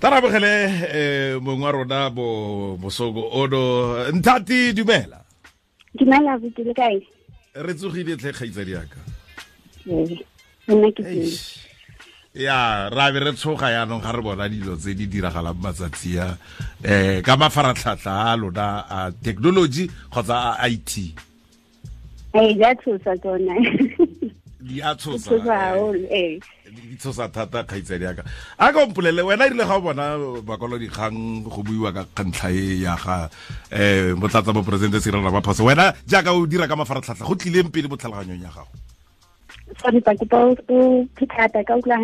tarabogele um mongwe wa rona bo bosoko ono. Nthati dumela. Dumela buti le kae? Re tsogile tlhe kgaitsadi yaka Eh, ya ra be re tshoga yaanong ga re bona dilo tse di diragalang matsatsi a eh ka mafaratlhatlha a lona a technology kgotsa a i t. Di a tshosa di a tshosa tshosa thata kgaitsadi yaka. A ka mpolele wena erile ga o bona bakwalodikgang go buiwa ka kgantlha e ya ga um motlatsa moporesidente cyril ramaphosa. Wena jaaka o dira ka mafaratlhatlha go tlileng pele botlhaloganyong ya gago? Sorry o ka utlwa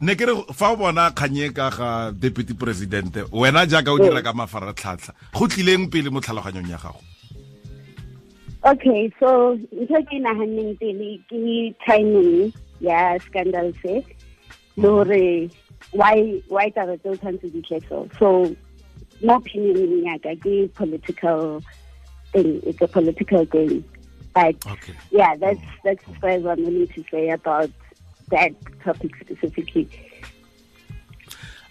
ne ke re fa o bona kganye ka ga deputy president wena jaaka o dira ka mafaratlhatlha go tlileng pele mo tlhaloganyong ya gago? Okay so ntho e ke e naganneng pele ke timing ya scandal se le gore why why taba tseo tshwanetse di tle so so mo opinioneng yaka ke political thing it's a political thing. But okay. yeah, that's that's as far as I'm willing to say about that topic specifically.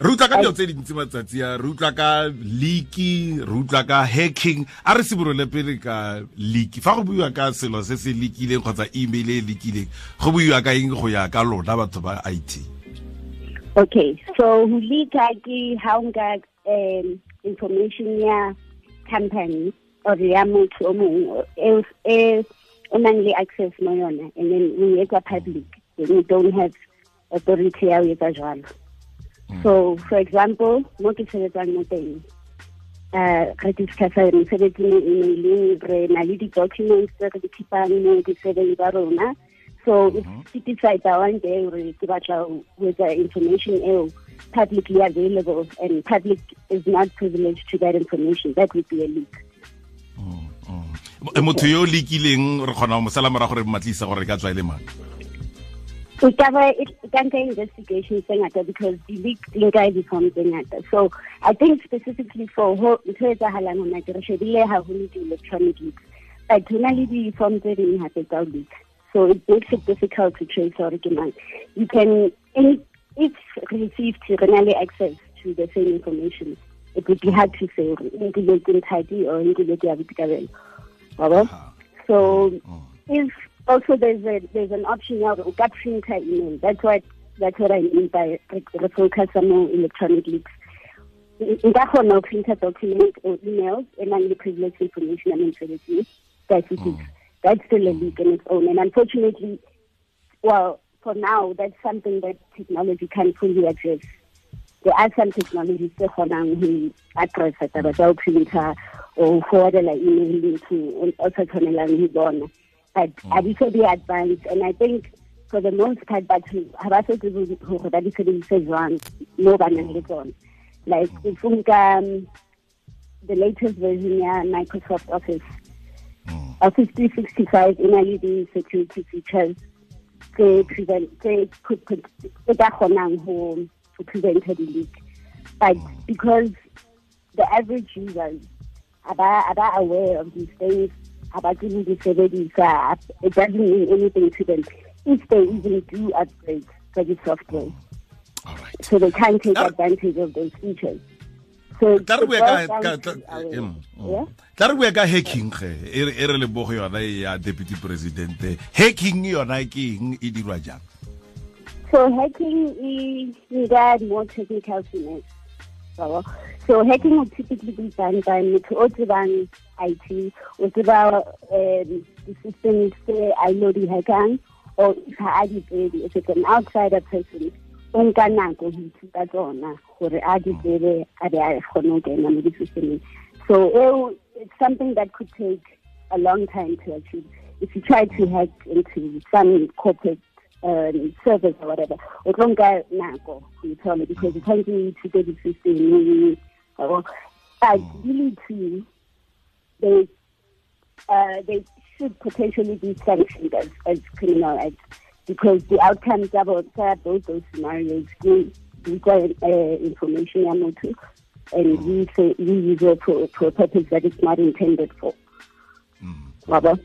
Re utlwa ka dilo tse dintsi matsatsi a re utlwa ka leaki re utlwa ka hacking a re seborole pele ka leaki fa go buiwa ka selo se se leakileng kgotsa email e leakileng go buiwa ka eng go ya ka lona batho ba it Okay, so hulika ki haunga um, information ya company or ya motho o mongwe e e o nang le access mo yona and then o etsa public then you don't have authority ya o etsa jwalo. So mm-hmm. for example, mo ke sebetsang mo teng uh, re discussa mosebetsi mo emailing re na le di-documents tse re di keepang mo tsa rona. So mm-hmm. if ke decide one day gore ke batla etsa information eo publicly available and public is not privileged to that information that would be a leak. E motho yo o leakileng re kgona go mo sala morago re matlisa gore re ka tswa e le mang e ka ba e e ka nka investigation tse because the leak di nka di-form tse ngata so i think specifically for ho ntho e tsagalang gona ke re shebile haholo di-electronic leaks. But ho na le di-form tse ding hape tsa leak so it makes it difficult to trace gore ke mang. You can any, if received re na le access to the same information. It would be hard to say gore nkile ke nthadi or nkile ke ya boitekabelo wa? So oh. if also there's a there's an option now to get printer email. That's what that's what I mean by re- re focus on electronic leaks. Nka kgona ho printer document or emails and then the privileged information I'm interested in. That's it. is. That's still a hmm. leak in its own. And unfortunately, well, for now, that's something that technology can fully address. There are some technologies that ho address taba tsa ho printer or forwardela email to o sa tshwanelang ho bona but mm. ha di so di advanced and i think for the most part batho ha ba so tsebe hore ba di sebedise jwang mo ba nang le tsona. Like mm. if o nka um, the latest version ya microsoft office. Mm. Office 365 e na le di-security features tse prevent tse could could tse ka kgonang to prevent the leak but because the average users are aware of these things the sebedisa it doesn't mean anything to them if they even do upgrade for the software all right so they can't take Ah. advantage of those features so tla re bue ka- down ka- to tla- our- em, yeah? tla re bue hacking ge e re- e re le bo go yona e ya deputy president hacking yona ke eng e dirwa jang So hacking is needed more technical finesse. So, hacking typically be done by motho o tsebang IT, o tseba the systems tse a ilo di hackang, or if ha a di tsebe, if it's an outsider person, o nka nako ho ithuta tsona gore a di tsebe a be a kgone ho kena mo di-systemeng. So eo, it's something that could take a long time to achieve. If you try to hack into some corporate um, service or whatever, o tlo nka nako go ithole because it tends to to the system. Or, but really to they uh, they should potentially be sanctioned as, as criminal acts because the outcomes about both those scenarios we require uh, information ya motho and we say we use it for, for a purpose that it's not intended for. Wabo?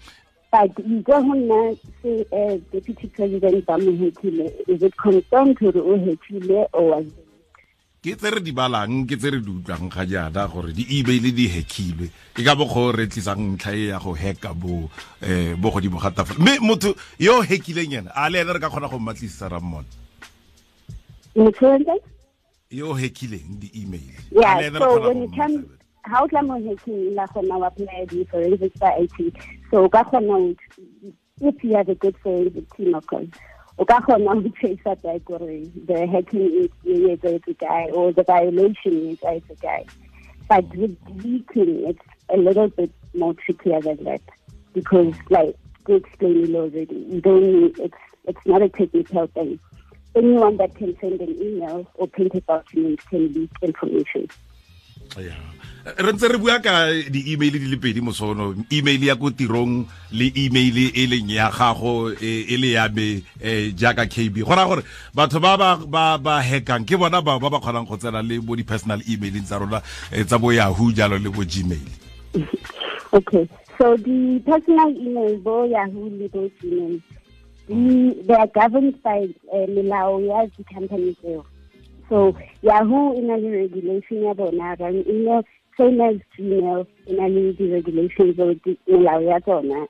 But you don't say uh, Deputy President ba mo hetile Is it confirmed gore o hetile or was ke tse re di balang ke tse re di utlwang ga jaana gore di-email di hackilwe. Ke ka bokgo re tlisang ntlha e ya go hacka bo um bo godimo ga tafole. Mme motho yo o hackileng ena a le ene re ka kgona go mmatlisisa rammona yo o hackileng di-email yeah so when it comes how o tla mo hacking la kgona o apply di-forensic tsa i t. So ka kgona if you have a good forensic team of course. O ka kgona go tracer back gore the hacking is e etsetse guy or the violation is etsetse guy but with leaking it's a little bit more trickier than that because like to explain it already you don't need, it's it's not a technical thing. Anyone that can send an email or print a document can leak information. Yeah re ntse re bua ka di-email di le pedi mosono. Email ya ko tirong le email e leng ya gago e le ya me um jaaka kb go raya gore batho ba ba ba hackang ke bona bao ba ba kgonang go tsena le bo di-personal emailing tsa rona tsa bo yahoo jalo le bo gmail. Okay. So di-personal email bo yahoo le bo gmail they are governed by uh, melao ya di-company tseo. So yahoo e na le regulation ya bona rang email same as Gmail in any the regulations or the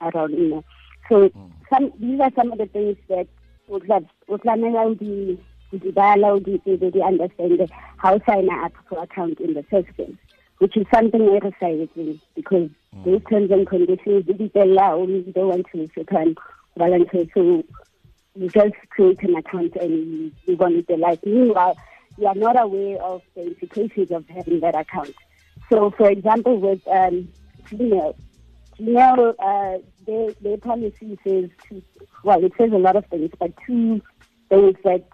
around email. So mm. some these are some of the things that would allow the the allow the understand how sign up for account in the first place, which is something excited because mm. those terms and conditions didn't allow we don't want to return volunteer so you just create an account and you want to like meanwhile you are not aware of the implications of having that account. So, for example, with um, Gmail, Gmail, uh, their, their policy says, to, well, it says a lot of things, but two things that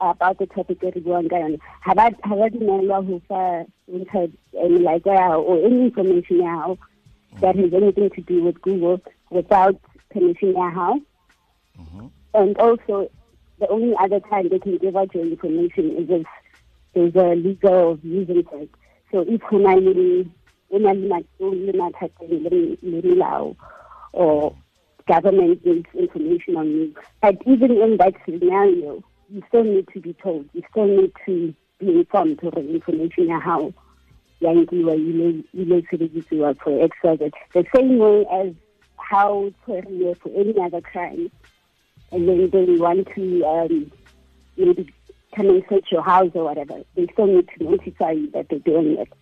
about the topic that we're going on. Have I, have I dumelwa ho fa any like uh, or any information now that has anything to do with Google without permission now? Mm-hmm. And also, the only other time they can give out your information is if there's a legal reason for it. So if go na le o na le mathateng le melao or government needs information on you. But even in that scenario you still need to be told. You still need to be informed of the information ya how nkiwa ile sebedisiwa for xyz the same way as how for any other crime and then they want to um, maybe come and search your house or whatever, they still need to notify you that they're doing it.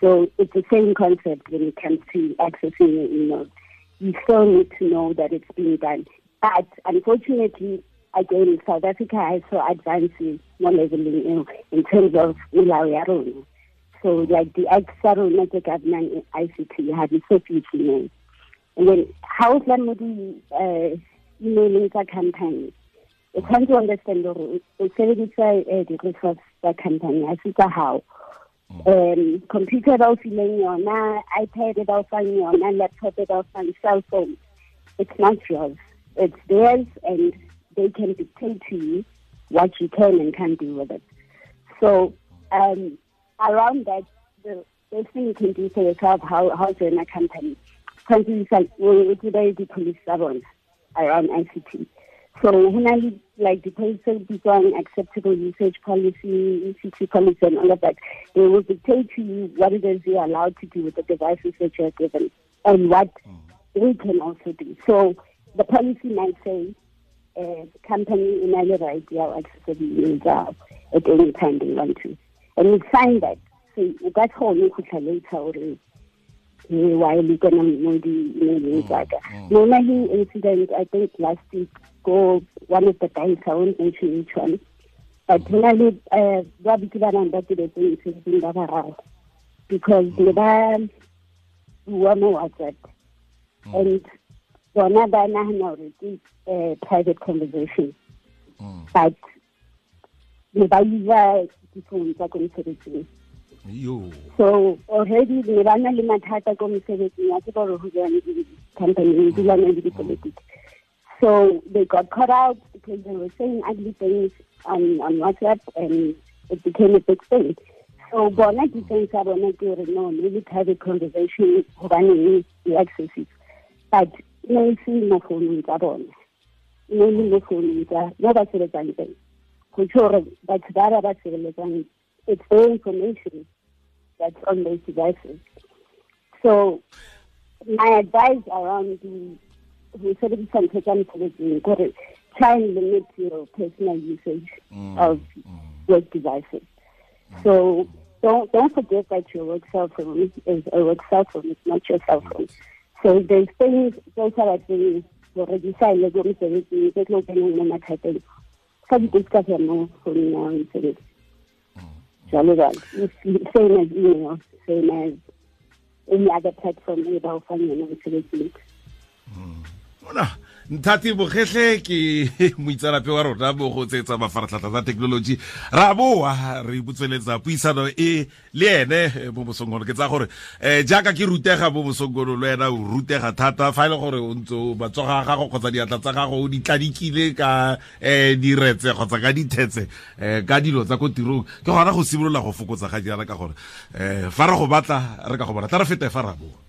So it's the same concept when it comes to accessing your emails. You still need to know that it's being done. But unfortunately, again, South Africa has so advances more leveling in, in terms of Ilawi So like the ex-Sarona, the government ICT had so few emails. And then how Lamudi uh, emailing the campaign o tshwanetse o understand gore o sebedisa um di-resource tsa company a se tsa gago um computer ba o fileng yona ipad ba o fang yona laptop ba o fang cell phone it's not yours. It's theirs and they can dictate to you what you can and can't do with it. So um, around that the best thing you can do for yourself how how to run a company tshwanetse like o tsebe di-police tsa bona around ICT so when like the person become acceptable usage policy, ICT policy and all of that, they will dictate to you what it is you're allowed to do with the devices that you're given and what mm. they can also do. So the policy might say uh, company in any right are accessible emails at any time they want to. And we sign that. So that's how we could later while we gonna know the email mm, mm. Normally incident I think last week go one of the guys I won't mention which one. But mm. generally uh ba bitse ba nang ba tiretseng mesebetsing ba bararo because ne ba bua mo WhatsApp. And bona ba nagana gore ke uh, private conversation. But ne ba usa diphone tsa ko mosebetsing so already ne ba na le mathata ko mosebetsing ya ke gore go jane company di lwana le dipolotiki. So they got cut out because they were saying ugly things on, on WhatsApp and it became a big thing. So bona defense ya bona ke gore no really private conversation gobaneng di-accesses. But ne e se mo founung tsa bona. Ne le mo founung tsa mo ba sebetsang teng. Go tse gore batho ba ba ba sebeletsang it's their information that's on those devices. So my advice around the said it some try and limit your personal usage mm. of mm. work devices. So don't don't forget that your work cell phone is a work cell phone, it's not your cell phone. So there's things those are things gore di sa ile ko mosebetsing tse tlo keneng mo mathateng sa di discuss mo founung ya mosebetsi jalo jalo same as email same as any other platform e ba o fang nthati bogetlhe ke moitsanape wa rona mo go tsetsa mafaratlhatlha tsa thekenoloji ra boa re botsweletsa puisano e le ene mo mosongono ke tsa gore um jaaka ke rutega mo mosongono le ena o rutega thata. Fa e le gore o ntse matsoga a gago kgotsa diatla tsa gago o di tladikile ka um diretse kgotsa ka dithetse um ka dilo tsa ko tirong ke gona go simolola go fokotsa ga diana ka gore um fa re go batla re ka go bona. Tla re fete fa ra boa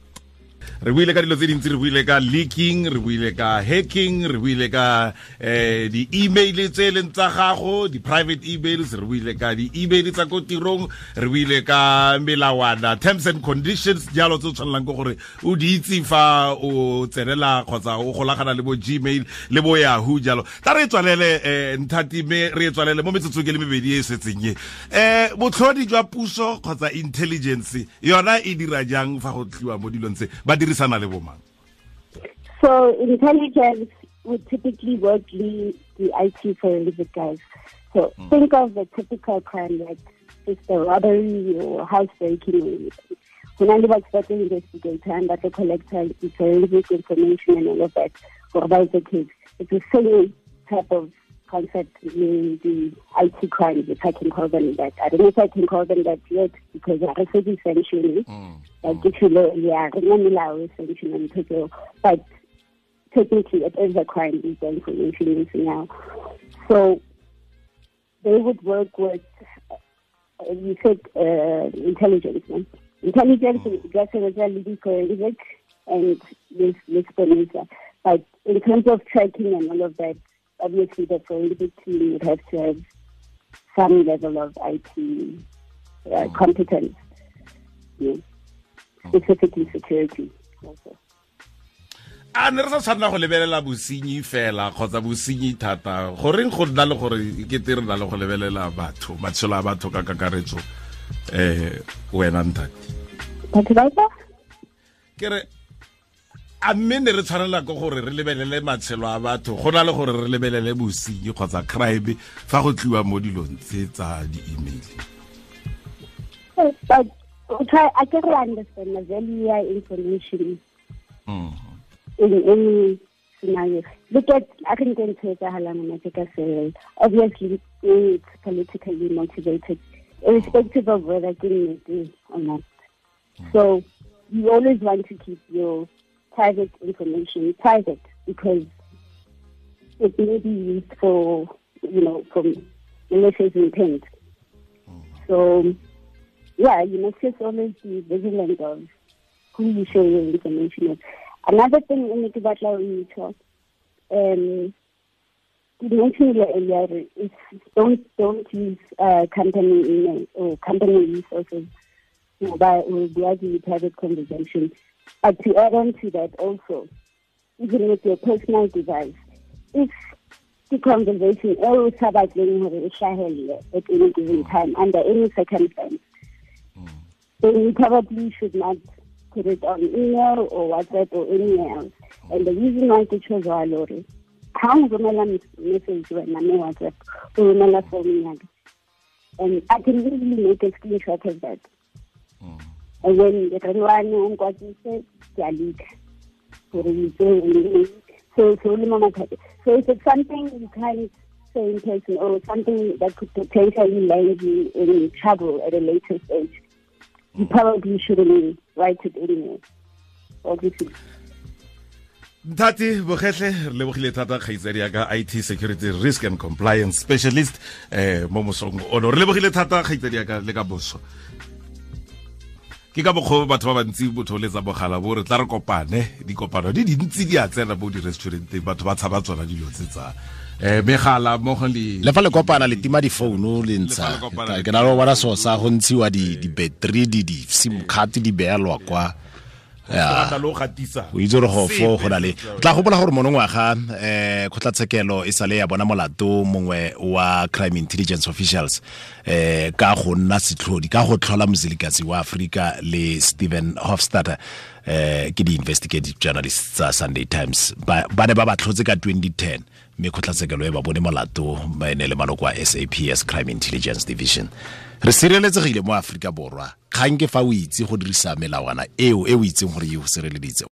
re buile ka dilo tse dintsi re buile ka leaking re buile ka hacking re buile ka eh di-email tse leng tsa gago di-private emails re buile ka di-email tsa ko tirong re buile ka melawana terms and conditions jalo tse o tshwanelang ke gore o di itse fa o tsenela kgotsa o golagana le bo gmail le bo yahoo jalo. Ta re e tswalele um nthati me re e tswalele mo metsotsong ke le mebedi e setseng e. Um botlhodi jwa puso kgotsa intelligence yona e dira jang fa go tliwa mo dilong tse dirisana le bomang so intelligence would typically work the, the IT forensic guys. So mm. think of the typical crime like just a robbery or housebreaking. When I was better investigator and that the collector forensic information and all of that for about the case. It's the same type of concept in the IT crimes, if I can call them that. I don't know if I can call them that yet because I said essentially, mm. like if you know, yeah, essentially, but technically it is a crime, these information using now. So they would work with, uh, you said, uh, intelligence. Man. Intelligence is definitely forensic and this, this But in terms of tracking and all of that, obviously the forensic team would have to have some level of IT uh, competence, yeah. specifically security. Also. a ne re sa tshwanela go lebelela bosenyi fela kgotsa bosenyi thata. Goreng go nna le gore kete re na le go lebelela batho matshelo a batho ka kakaretso um wena ntate? Ke re a mme ne re tshwanela ke gore re lebelele matshelo a batho go na le gore re lebelele bosenyi kgotsa crime fa go tliwa mo dilong tse tsa di-email but try I can understand the value information mm. in any scenario. Look at I think obviously it's politically motivated, irrespective of whether it is or not. Mm. So you always want to keep your private information private because it may be used for, you know, from malicious intent. So, yeah, you must just always be vigilant of who you share your information with. Another thing in the battle we talk, um, you mentioned earlier is don't don't use uh, company email or company resources by or the private conversation. But to add on to that also, even with your personal device, if the conversation always about at any given time under any circumstance, mm. then you probably should not put it on email or WhatsApp or anywhere else. Mm. And the reason why ke chose wa lore ha o romela message wena me WhatsApp o romela phone yaka and I can really make a screenshot of that. Mm. And when the rengwane o nkwatise ke a leak gore so so le so it's something you can't say in person or something that could potentially land you in trouble at a later stage you probably shouldn't write it anymore. Obviously. nthati Mokhehle re lebogile thata kgaitsadi ya ka it security risk and compliance specialist um mo mosong ono re lebogile thata kgaitsadi ya ka le ka boso ke ka bokgo batho ba bantsi botho letsa bogala bo re tla re kopane dikopano di dintsi di a tsena mo di-restauranteng batho ba tshaba tsona dilo tse tsa um megala mmogo le le fa le kopana le tima difounu le ntsha. ke na le go bona so sa go ntshiwa di di-battery di di-sim card di beelwa kwa o itse gore go fo go na le. Tla gopola gore monongwaga um kgotlatshekelo e sale ya bona molato mongwe wa crime intelligence officials um ka go nna setlhodi ka go tlhola moselikatsi wa aforika le stephen hofstatter um ke di-investigative journalist tsa sunday times. Ba ba ne ba ba tlhotse ka 2010 mme kgotlatshekelo e ba bone molato ba ene le maloko a saps crime intelligence division re sireletsegile mo aforika borwa. Kgang ke fa o itse go dirisa melawana eo e o itseng gore e go sireleditse